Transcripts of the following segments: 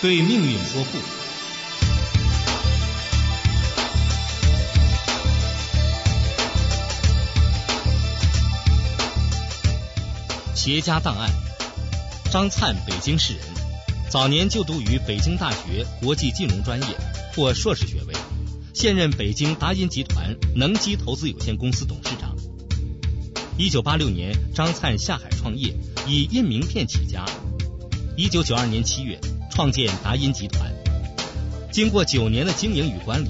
对命运说不。企业家档案：张灿，北京市人，早年就读于北京大学国际金融专业，获硕士学位，现任北京达银集团能机投资有限公司董事长。一九八六年，张灿下海创业，以印名片起家。一九九二年七月，创建达音集团。经过九年的经营与管理，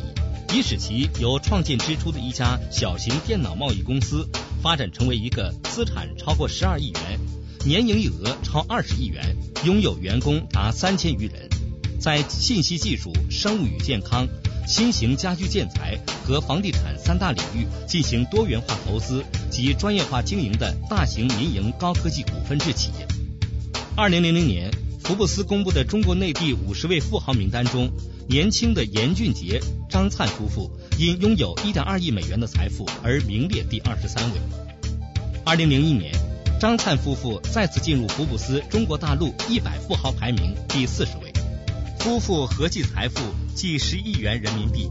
已使其由创建之初的一家小型电脑贸易公司，发展成为一个资产超过十二亿元、年营业额超二十亿元、拥有员工达三千余人，在信息技术、生物与健康。新型家居建材和房地产三大领域进行多元化投资及专业化经营的大型民营高科技股份制企业。二零零零年，福布斯公布的中国内地五十位富豪名单中，年轻的严俊杰、张灿夫妇因拥有一点二亿美元的财富而名列第二十三位。二零零一年，张灿夫妇再次进入福布斯中国大陆一百富豪排名第四十位。夫妇合计财富近十亿元人民币。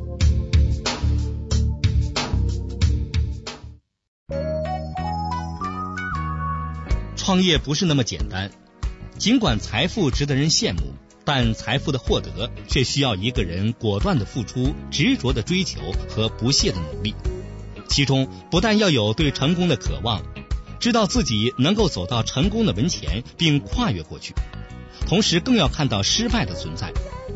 创业不是那么简单，尽管财富值得人羡慕，但财富的获得却需要一个人果断的付出、执着的追求和不懈的努力。其中不但要有对成功的渴望，知道自己能够走到成功的门前并跨越过去。同时，更要看到失败的存在，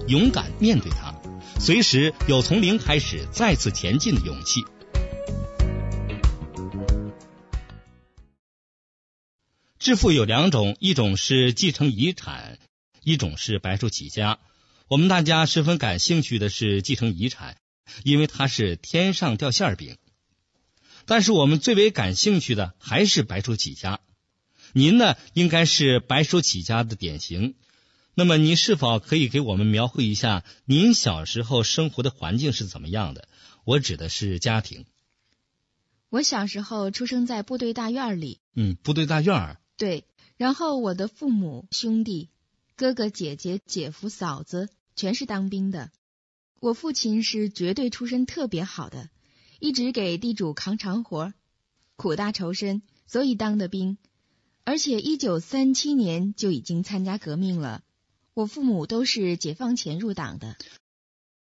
勇敢面对它，随时有从零开始再次前进的勇气。致富有两种，一种是继承遗产，一种是白手起家。我们大家十分感兴趣的是继承遗产，因为它是天上掉馅饼。但是我们最为感兴趣的还是白手起家。您呢，应该是白手起家的典型。那么，您是否可以给我们描绘一下您小时候生活的环境是怎么样的？我指的是家庭。我小时候出生在部队大院里。嗯，部队大院儿。对，然后我的父母、兄弟、哥哥、姐姐、姐夫、嫂子全是当兵的。我父亲是绝对出身特别好的，一直给地主扛长活，苦大仇深，所以当的兵。而且一九三七年就已经参加革命了。我父母都是解放前入党的。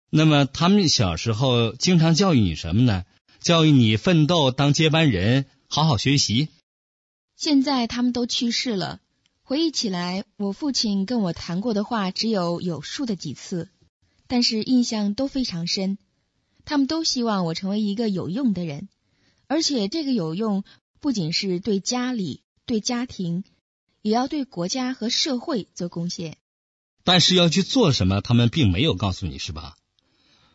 那么他们小时候经常教育你什么呢？教育你奋斗，当接班人，好好学习。现在他们都去世了，回忆起来，我父亲跟我谈过的话只有有数的几次，但是印象都非常深。他们都希望我成为一个有用的人，而且这个有用不仅是对家里。对家庭，也要对国家和社会做贡献。但是要去做什么，他们并没有告诉你，是吧？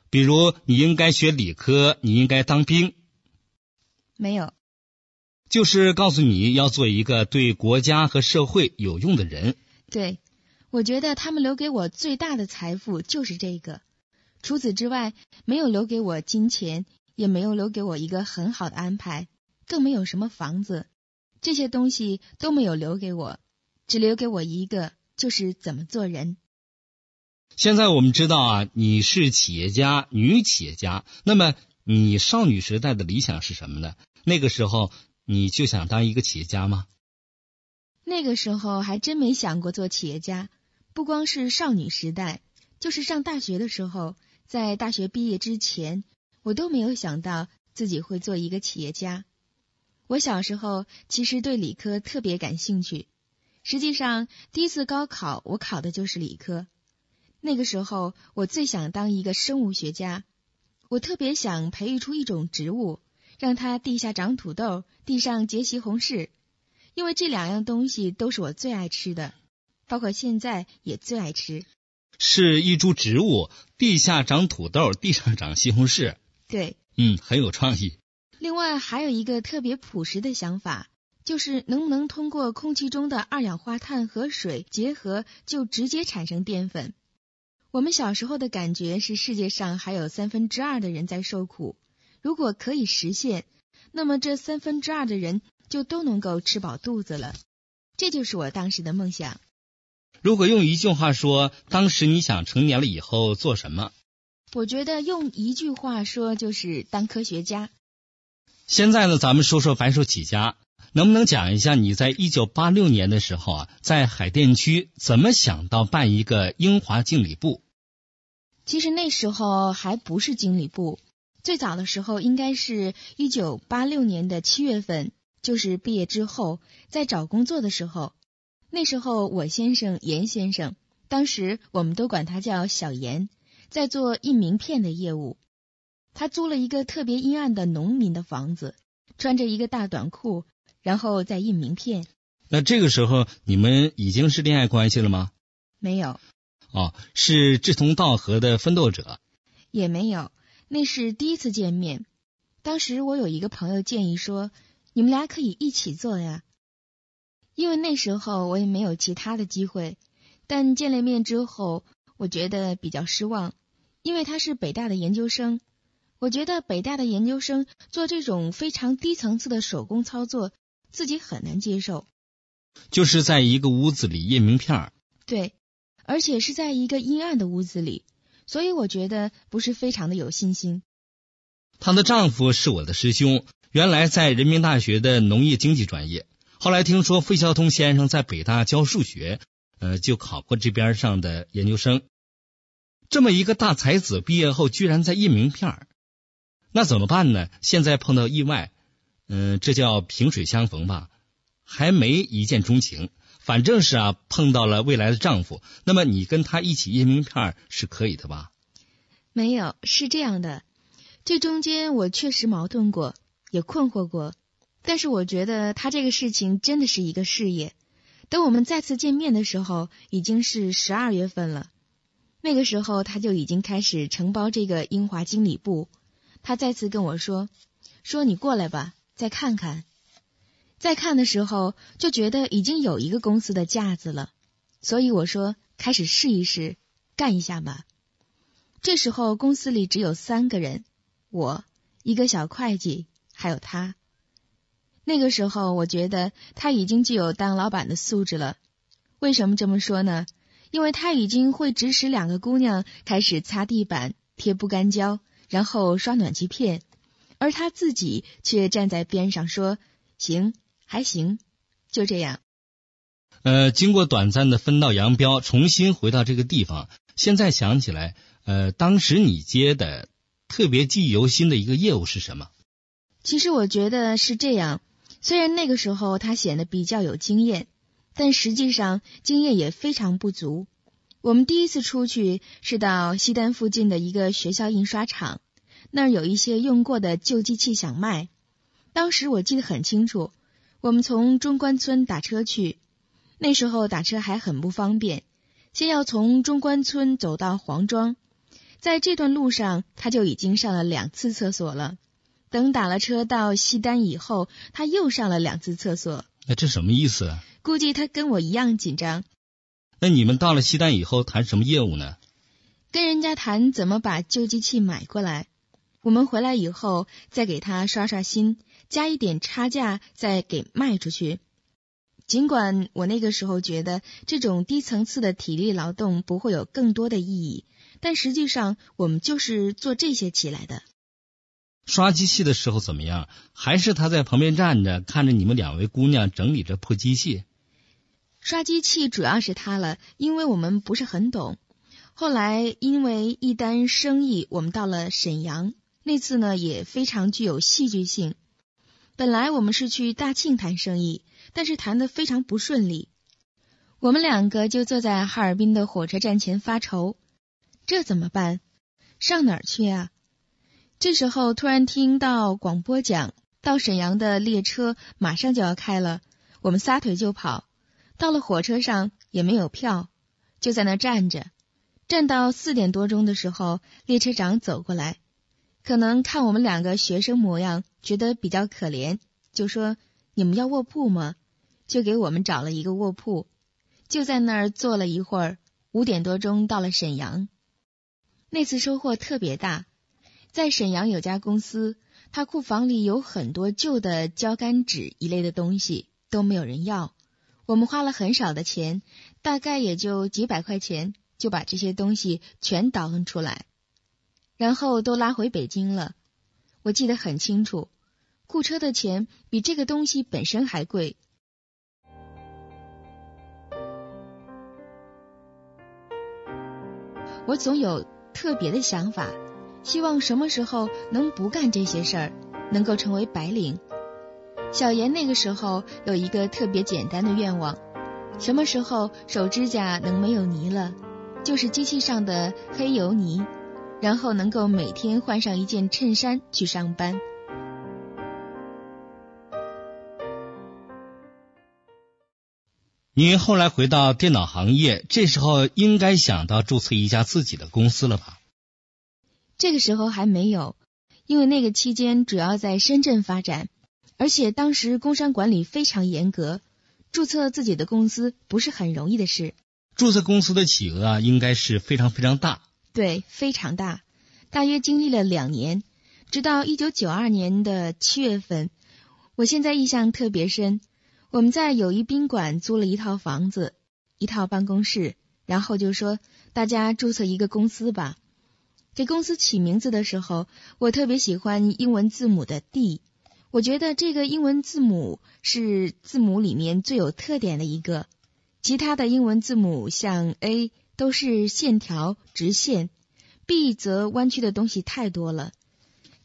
比如你应该学理科，你应该当兵。没有，就是告诉你要做一个对国家和社会有用的人。对，我觉得他们留给我最大的财富就是这个。除此之外，没有留给我金钱，也没有留给我一个很好的安排，更没有什么房子。这些东西都没有留给我，只留给我一个，就是怎么做人。现在我们知道啊，你是企业家，女企业家。那么你少女时代的理想是什么呢？那个时候你就想当一个企业家吗？那个时候还真没想过做企业家。不光是少女时代，就是上大学的时候，在大学毕业之前，我都没有想到自己会做一个企业家。我小时候其实对理科特别感兴趣，实际上第一次高考我考的就是理科。那个时候我最想当一个生物学家，我特别想培育出一种植物，让它地下长土豆，地上结西红柿，因为这两样东西都是我最爱吃的，包括现在也最爱吃。是一株植物，地下长土豆，地上长西红柿。对，嗯，很有创意。另外还有一个特别朴实的想法，就是能不能通过空气中的二氧化碳和水结合，就直接产生淀粉。我们小时候的感觉是世界上还有三分之二的人在受苦，如果可以实现，那么这三分之二的人就都能够吃饱肚子了。这就是我当时的梦想。如果用一句话说，当时你想成年了以后做什么？我觉得用一句话说就是当科学家。现在呢，咱们说说白手起家，能不能讲一下你在一九八六年的时候啊，在海淀区怎么想到办一个英华经理部？其实那时候还不是经理部，最早的时候应该是一九八六年的七月份，就是毕业之后在找工作的时候。那时候我先生严先生，当时我们都管他叫小严，在做印名片的业务。他租了一个特别阴暗的农民的房子，穿着一个大短裤，然后在印名片。那这个时候你们已经是恋爱关系了吗？没有。哦，是志同道合的奋斗者。也没有，那是第一次见面。当时我有一个朋友建议说，你们俩可以一起做呀。因为那时候我也没有其他的机会，但见了面之后，我觉得比较失望，因为他是北大的研究生。我觉得北大的研究生做这种非常低层次的手工操作，自己很难接受。就是在一个屋子里印名片儿。对，而且是在一个阴暗的屋子里，所以我觉得不是非常的有信心。她的丈夫是我的师兄，原来在人民大学的农业经济专业。后来听说费孝通先生在北大教数学，呃，就考过这边上的研究生。这么一个大才子，毕业后居然在印名片那怎么办呢？现在碰到意外，嗯，这叫萍水相逢吧，还没一见钟情，反正是啊，碰到了未来的丈夫。那么你跟他一起印名片是可以的吧？没有，是这样的，这中间我确实矛盾过，也困惑过。但是我觉得他这个事情真的是一个事业。等我们再次见面的时候，已经是十二月份了。那个时候他就已经开始承包这个英华经理部。他再次跟我说：“说你过来吧，再看看。”在看的时候就觉得已经有一个公司的架子了，所以我说：“开始试一试，干一下吧。”这时候公司里只有三个人，我一个小会计，还有他。那个时候，我觉得他已经具有当老板的素质了。为什么这么说呢？因为他已经会指使两个姑娘开始擦地板、贴不干胶，然后刷暖气片，而他自己却站在边上说：“行，还行，就这样。”呃，经过短暂的分道扬镳，重新回到这个地方，现在想起来，呃，当时你接的特别记忆犹新的一个业务是什么？其实我觉得是这样。虽然那个时候他显得比较有经验，但实际上经验也非常不足。我们第一次出去是到西单附近的一个学校印刷厂，那儿有一些用过的旧机器想卖。当时我记得很清楚，我们从中关村打车去，那时候打车还很不方便，先要从中关村走到黄庄，在这段路上他就已经上了两次厕所了。等打了车到西单以后，他又上了两次厕所。那这什么意思？估计他跟我一样紧张。那你们到了西单以后谈什么业务呢？跟人家谈怎么把旧机器买过来。我们回来以后再给他刷刷新，加一点差价，再给卖出去。尽管我那个时候觉得这种低层次的体力劳动不会有更多的意义，但实际上我们就是做这些起来的。刷机器的时候怎么样？还是他在旁边站着，看着你们两位姑娘整理着破机器。刷机器主要是他了，因为我们不是很懂。后来因为一单生意，我们到了沈阳，那次呢也非常具有戏剧性。本来我们是去大庆谈生意，但是谈的非常不顺利。我们两个就坐在哈尔滨的火车站前发愁，这怎么办？上哪儿去啊？这时候突然听到广播讲，到沈阳的列车马上就要开了，我们撒腿就跑。到了火车上也没有票，就在那站着，站到四点多钟的时候，列车长走过来，可能看我们两个学生模样，觉得比较可怜，就说：“你们要卧铺吗？”就给我们找了一个卧铺，就在那儿坐了一会儿。五点多钟到了沈阳，那次收获特别大。在沈阳有家公司，他库房里有很多旧的胶干纸一类的东西，都没有人要。我们花了很少的钱，大概也就几百块钱，就把这些东西全倒腾出来，然后都拉回北京了。我记得很清楚，雇车的钱比这个东西本身还贵。我总有特别的想法，希望什么时候能不干这些事儿，能够成为白领。小严那个时候有一个特别简单的愿望，什么时候手指甲能没有泥了，就是机器上的黑油泥，然后能够每天换上一件衬衫去上班。您后来回到电脑行业，这时候应该想到注册一家自己的公司了吧？这个时候还没有，因为那个期间主要在深圳发展，而且当时工商管理非常严格，注册自己的公司不是很容易的事。注册公司的企鹅啊，应该是非常非常大。对，非常大，大约经历了两年，直到一九九二年的七月份，我现在印象特别深。我们在友谊宾馆租了一套房子，一套办公室，然后就说大家注册一个公司吧。给公司起名字的时候，我特别喜欢英文字母的 D，我觉得这个英文字母是字母里面最有特点的一个。其他的英文字母像 A 都是线条直线，B 则弯曲的东西太多了，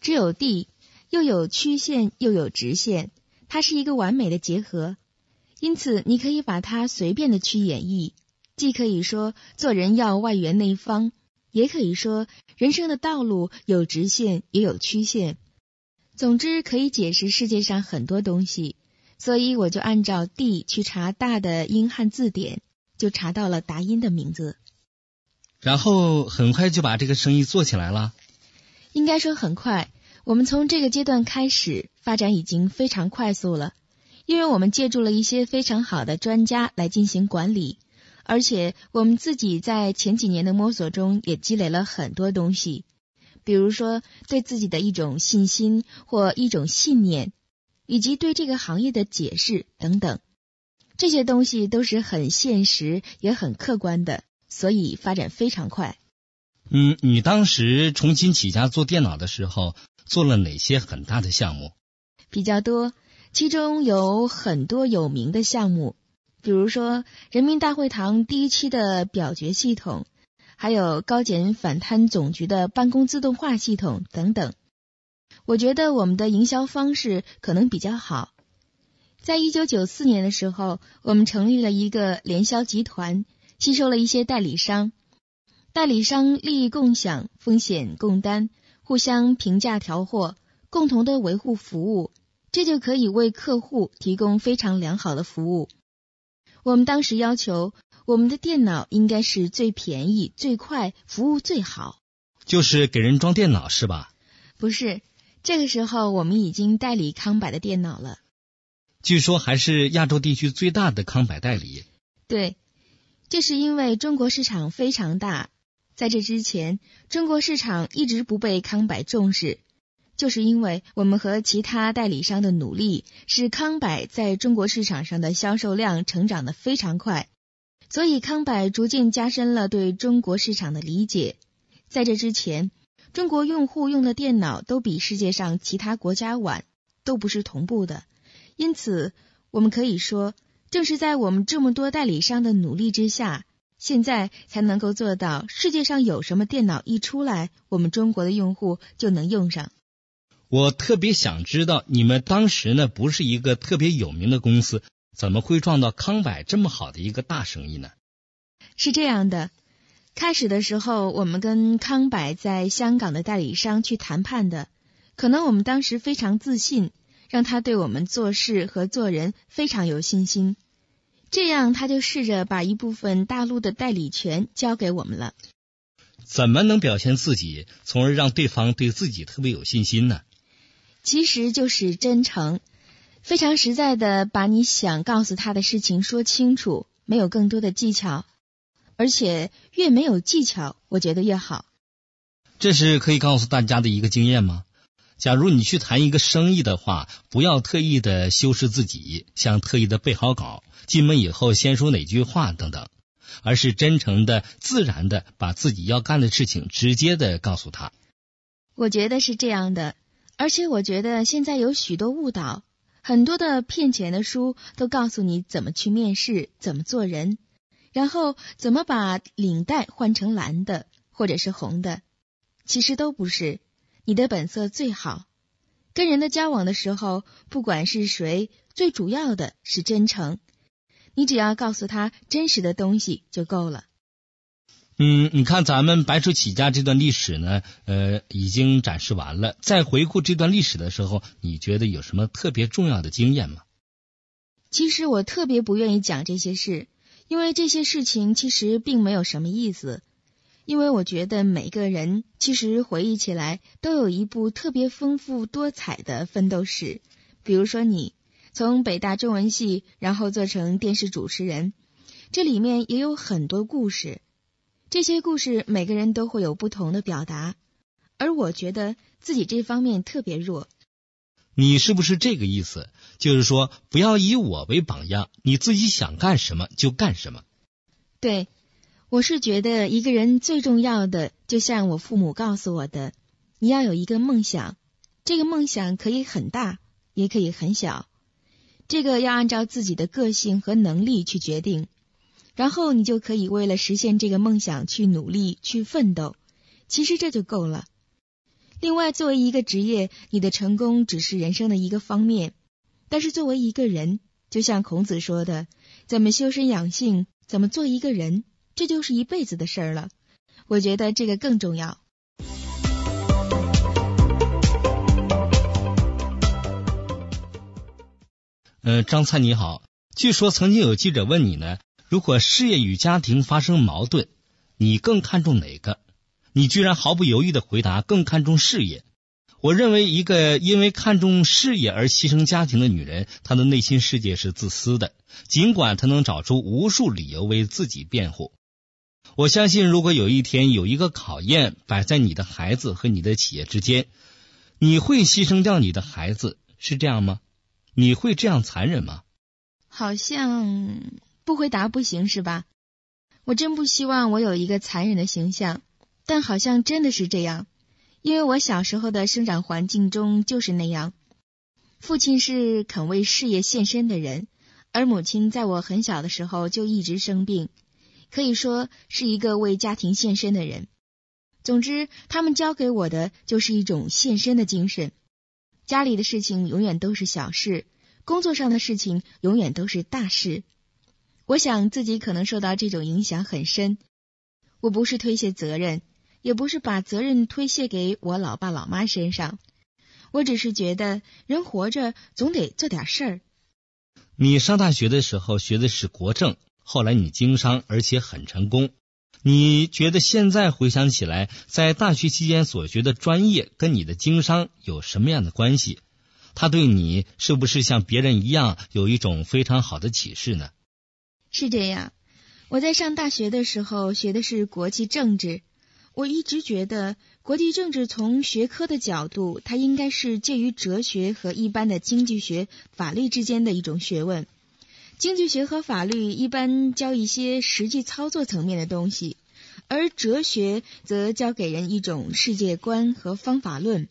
只有 D 又有曲线又有直线。它是一个完美的结合，因此你可以把它随便的去演绎，既可以说做人要外圆内方，也可以说人生的道路有直线也有曲线，总之可以解释世界上很多东西。所以我就按照 D 去查大的英汉字典，就查到了达音的名字，然后很快就把这个生意做起来了。应该说很快。我们从这个阶段开始发展已经非常快速了，因为我们借助了一些非常好的专家来进行管理，而且我们自己在前几年的摸索中也积累了很多东西，比如说对自己的一种信心或一种信念，以及对这个行业的解释等等，这些东西都是很现实也很客观的，所以发展非常快。嗯，你当时重新起家做电脑的时候。做了哪些很大的项目？比较多，其中有很多有名的项目，比如说人民大会堂第一期的表决系统，还有高检反贪总局的办公自动化系统等等。我觉得我们的营销方式可能比较好。在一九九四年的时候，我们成立了一个联销集团，吸收了一些代理商，代理商利益共享，风险共担。互相评价调货，共同的维护服务，这就可以为客户提供非常良好的服务。我们当时要求，我们的电脑应该是最便宜、最快、服务最好。就是给人装电脑是吧？不是，这个时候我们已经代理康柏的电脑了。据说还是亚洲地区最大的康柏代理。对，这是因为中国市场非常大。在这之前，中国市场一直不被康柏重视，就是因为我们和其他代理商的努力，使康柏在中国市场上的销售量成长的非常快，所以康柏逐渐加深了对中国市场的理解。在这之前，中国用户用的电脑都比世界上其他国家晚，都不是同步的，因此我们可以说，正是在我们这么多代理商的努力之下。现在才能够做到，世界上有什么电脑一出来，我们中国的用户就能用上。我特别想知道，你们当时呢不是一个特别有名的公司，怎么会撞到康柏这么好的一个大生意呢？是这样的，开始的时候我们跟康柏在香港的代理商去谈判的，可能我们当时非常自信，让他对我们做事和做人非常有信心。这样，他就试着把一部分大陆的代理权交给我们了。怎么能表现自己，从而让对方对自己特别有信心呢？其实就是真诚，非常实在的把你想告诉他的事情说清楚，没有更多的技巧，而且越没有技巧，我觉得越好。这是可以告诉大家的一个经验吗？假如你去谈一个生意的话，不要特意的修饰自己，像特意的备好稿，进门以后先说哪句话等等，而是真诚的、自然的把自己要干的事情直接的告诉他。我觉得是这样的，而且我觉得现在有许多误导，很多的骗钱的书都告诉你怎么去面试，怎么做人，然后怎么把领带换成蓝的或者是红的，其实都不是。你的本色最好。跟人的交往的时候，不管是谁，最主要的是真诚。你只要告诉他真实的东西就够了。嗯，你看咱们白手起家这段历史呢，呃，已经展示完了。在回顾这段历史的时候，你觉得有什么特别重要的经验吗？其实我特别不愿意讲这些事，因为这些事情其实并没有什么意思。因为我觉得每个人其实回忆起来都有一部特别丰富多彩的奋斗史。比如说，你从北大中文系，然后做成电视主持人，这里面也有很多故事。这些故事每个人都会有不同的表达，而我觉得自己这方面特别弱。你是不是这个意思？就是说，不要以我为榜样，你自己想干什么就干什么。对。我是觉得一个人最重要的，就像我父母告诉我的，你要有一个梦想，这个梦想可以很大，也可以很小，这个要按照自己的个性和能力去决定，然后你就可以为了实现这个梦想去努力去奋斗，其实这就够了。另外，作为一个职业，你的成功只是人生的一个方面，但是作为一个人，就像孔子说的，怎么修身养性，怎么做一个人。这就是一辈子的事儿了，我觉得这个更重要。呃，张灿你好，据说曾经有记者问你呢，如果事业与家庭发生矛盾，你更看重哪个？你居然毫不犹豫的回答更看重事业。我认为，一个因为看重事业而牺牲家庭的女人，她的内心世界是自私的，尽管她能找出无数理由为自己辩护。我相信，如果有一天有一个考验摆在你的孩子和你的企业之间，你会牺牲掉你的孩子，是这样吗？你会这样残忍吗？好像不回答不行，是吧？我真不希望我有一个残忍的形象，但好像真的是这样，因为我小时候的生长环境中就是那样。父亲是肯为事业献身的人，而母亲在我很小的时候就一直生病。可以说是一个为家庭献身的人。总之，他们教给我的就是一种献身的精神。家里的事情永远都是小事，工作上的事情永远都是大事。我想自己可能受到这种影响很深。我不是推卸责任，也不是把责任推卸给我老爸老妈身上。我只是觉得人活着总得做点事儿。你上大学的时候学的是国政。后来你经商，而且很成功。你觉得现在回想起来，在大学期间所学的专业跟你的经商有什么样的关系？他对你是不是像别人一样有一种非常好的启示呢？是这样。我在上大学的时候学的是国际政治，我一直觉得国际政治从学科的角度，它应该是介于哲学和一般的经济学、法律之间的一种学问。经济学和法律一般教一些实际操作层面的东西，而哲学则教给人一种世界观和方法论。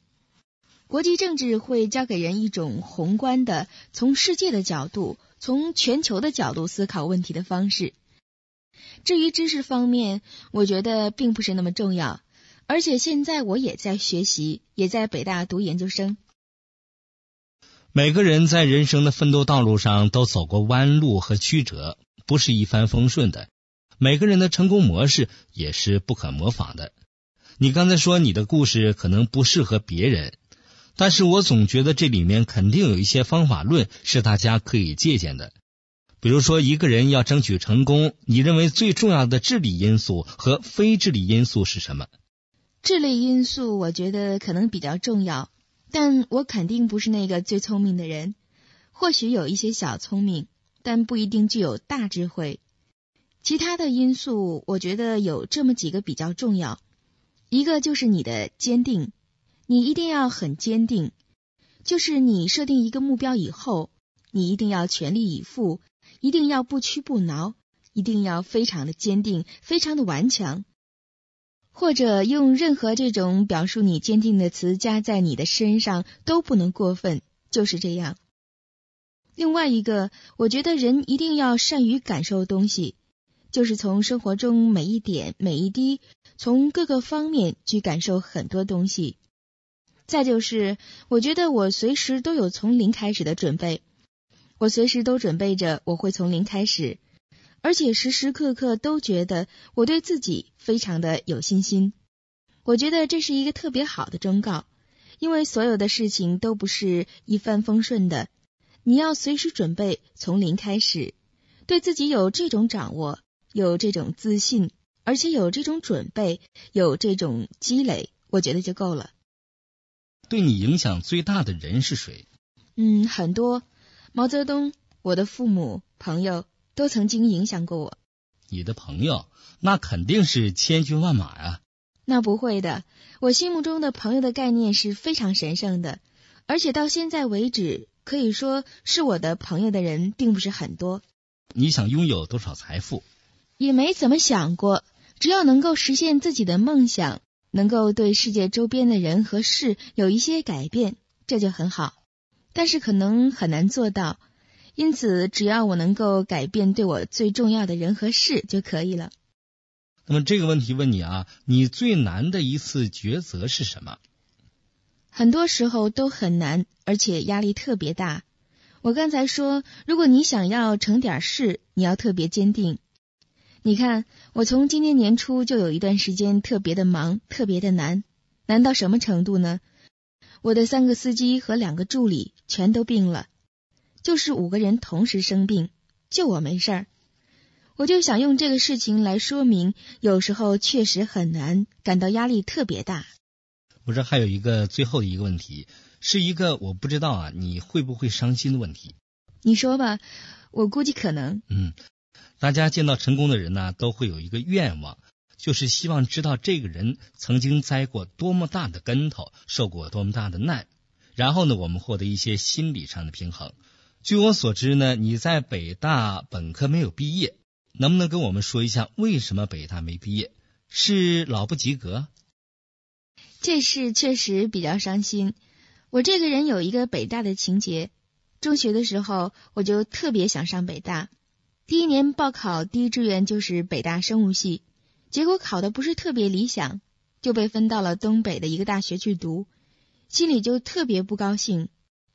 国际政治会教给人一种宏观的、从世界的角度、从全球的角度思考问题的方式。至于知识方面，我觉得并不是那么重要，而且现在我也在学习，也在北大读研究生。每个人在人生的奋斗道路上都走过弯路和曲折，不是一帆风顺的。每个人的成功模式也是不可模仿的。你刚才说你的故事可能不适合别人，但是我总觉得这里面肯定有一些方法论是大家可以借鉴的。比如说，一个人要争取成功，你认为最重要的智力因素和非智力因素是什么？智力因素，我觉得可能比较重要。但我肯定不是那个最聪明的人，或许有一些小聪明，但不一定具有大智慧。其他的因素，我觉得有这么几个比较重要：一个就是你的坚定，你一定要很坚定，就是你设定一个目标以后，你一定要全力以赴，一定要不屈不挠，一定要非常的坚定，非常的顽强。或者用任何这种表述你坚定的词加在你的身上都不能过分，就是这样。另外一个，我觉得人一定要善于感受东西，就是从生活中每一点每一滴，从各个方面去感受很多东西。再就是，我觉得我随时都有从零开始的准备，我随时都准备着我会从零开始。而且时时刻刻都觉得我对自己非常的有信心，我觉得这是一个特别好的忠告，因为所有的事情都不是一帆风顺的，你要随时准备从零开始，对自己有这种掌握，有这种自信，而且有这种准备，有这种积累，我觉得就够了。对你影响最大的人是谁？嗯，很多，毛泽东，我的父母，朋友。都曾经影响过我。你的朋友那肯定是千军万马呀。那不会的，我心目中的朋友的概念是非常神圣的，而且到现在为止，可以说是我的朋友的人并不是很多。你想拥有多少财富？也没怎么想过，只要能够实现自己的梦想，能够对世界周边的人和事有一些改变，这就很好。但是可能很难做到。因此，只要我能够改变对我最重要的人和事就可以了。那么这个问题问你啊，你最难的一次抉择是什么？很多时候都很难，而且压力特别大。我刚才说，如果你想要成点事，你要特别坚定。你看，我从今年年初就有一段时间特别的忙，特别的难，难到什么程度呢？我的三个司机和两个助理全都病了。就是五个人同时生病，就我没事儿，我就想用这个事情来说明，有时候确实很难，感到压力特别大。我这还有一个最后的一个问题，是一个我不知道啊，你会不会伤心的问题？你说吧，我估计可能。嗯，大家见到成功的人呢，都会有一个愿望，就是希望知道这个人曾经栽过多么大的跟头，受过多么大的难，然后呢，我们获得一些心理上的平衡。据我所知呢，你在北大本科没有毕业，能不能跟我们说一下为什么北大没毕业？是老不及格？这事确实比较伤心。我这个人有一个北大的情节，中学的时候我就特别想上北大，第一年报考第一志愿就是北大生物系，结果考的不是特别理想，就被分到了东北的一个大学去读，心里就特别不高兴，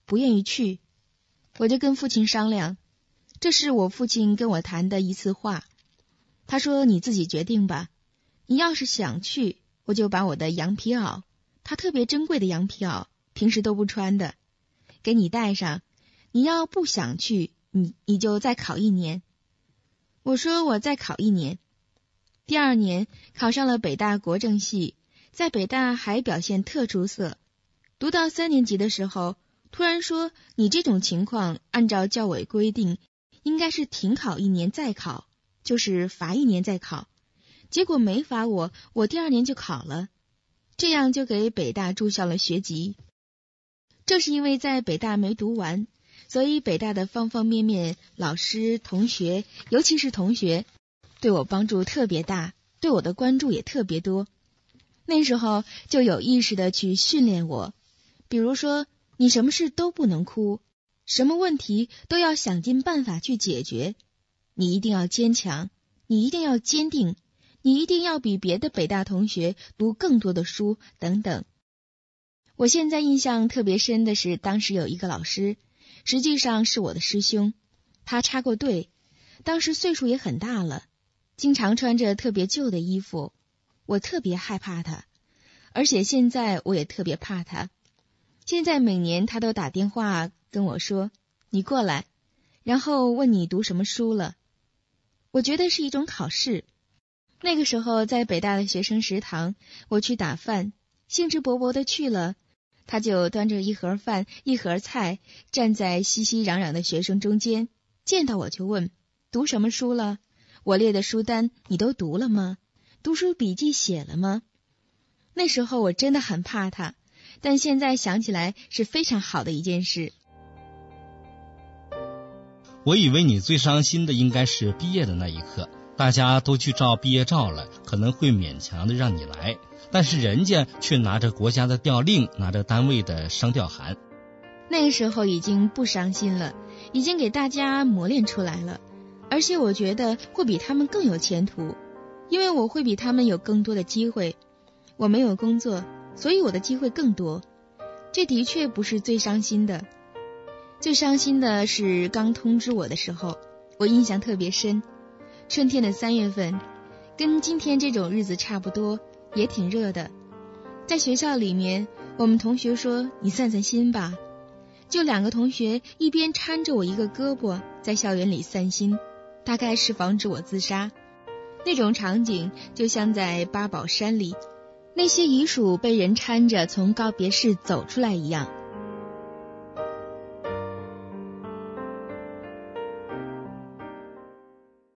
不愿意去。我就跟父亲商量，这是我父亲跟我谈的一次话。他说：“你自己决定吧。你要是想去，我就把我的羊皮袄，他特别珍贵的羊皮袄，平时都不穿的，给你带上。你要不想去，你你就再考一年。”我说：“我再考一年。”第二年考上了北大国政系，在北大还表现特出色。读到三年级的时候。突然说：“你这种情况，按照教委规定，应该是停考一年再考，就是罚一年再考。结果没罚我，我第二年就考了，这样就给北大注销了学籍。正是因为在北大没读完，所以北大的方方面面，老师、同学，尤其是同学，对我帮助特别大，对我的关注也特别多。那时候就有意识的去训练我，比如说。”你什么事都不能哭，什么问题都要想尽办法去解决。你一定要坚强，你一定要坚定，你一定要比别的北大同学读更多的书等等。我现在印象特别深的是，当时有一个老师，实际上是我的师兄，他插过队，当时岁数也很大了，经常穿着特别旧的衣服，我特别害怕他，而且现在我也特别怕他。现在每年他都打电话跟我说：“你过来，然后问你读什么书了。”我觉得是一种考试。那个时候在北大的学生食堂，我去打饭，兴致勃勃的去了，他就端着一盒饭、一盒菜，站在熙熙攘攘的学生中间，见到我就问：“读什么书了？我列的书单你都读了吗？读书笔记写了吗？”那时候我真的很怕他。但现在想起来是非常好的一件事。我以为你最伤心的应该是毕业的那一刻，大家都去照毕业照了，可能会勉强的让你来，但是人家却拿着国家的调令，拿着单位的商调函。那个时候已经不伤心了，已经给大家磨练出来了，而且我觉得会比他们更有前途，因为我会比他们有更多的机会。我没有工作，所以我的机会更多，这的确不是最伤心的。最伤心的是刚通知我的时候，我印象特别深。春天的三月份，跟今天这种日子差不多，也挺热的。在学校里面，我们同学说：“你散散心吧。”就两个同学一边搀着我一个胳膊，在校园里散心，大概是防止我自杀。那种场景就像在八宝山里，那些遗属被人搀着从告别室走出来一样。